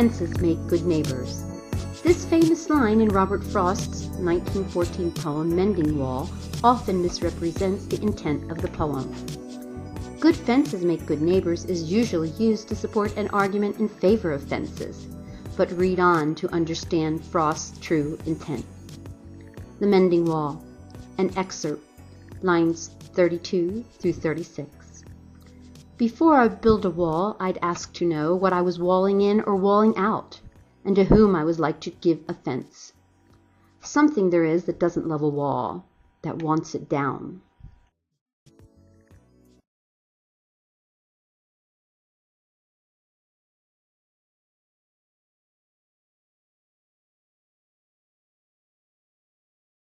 Fences make good neighbors. This famous line in Robert Frost's 1914 poem Mending Wall often misrepresents the intent of the poem. Good fences make good neighbors is usually used to support an argument in favor of fences, but read on to understand Frost's true intent. The Mending Wall, an excerpt, lines 32 through 36. Before I build a wall, I'd ask to know what I was walling in or walling out, and to whom I was like to give offence. Something there is that doesn't love a wall, that wants it down.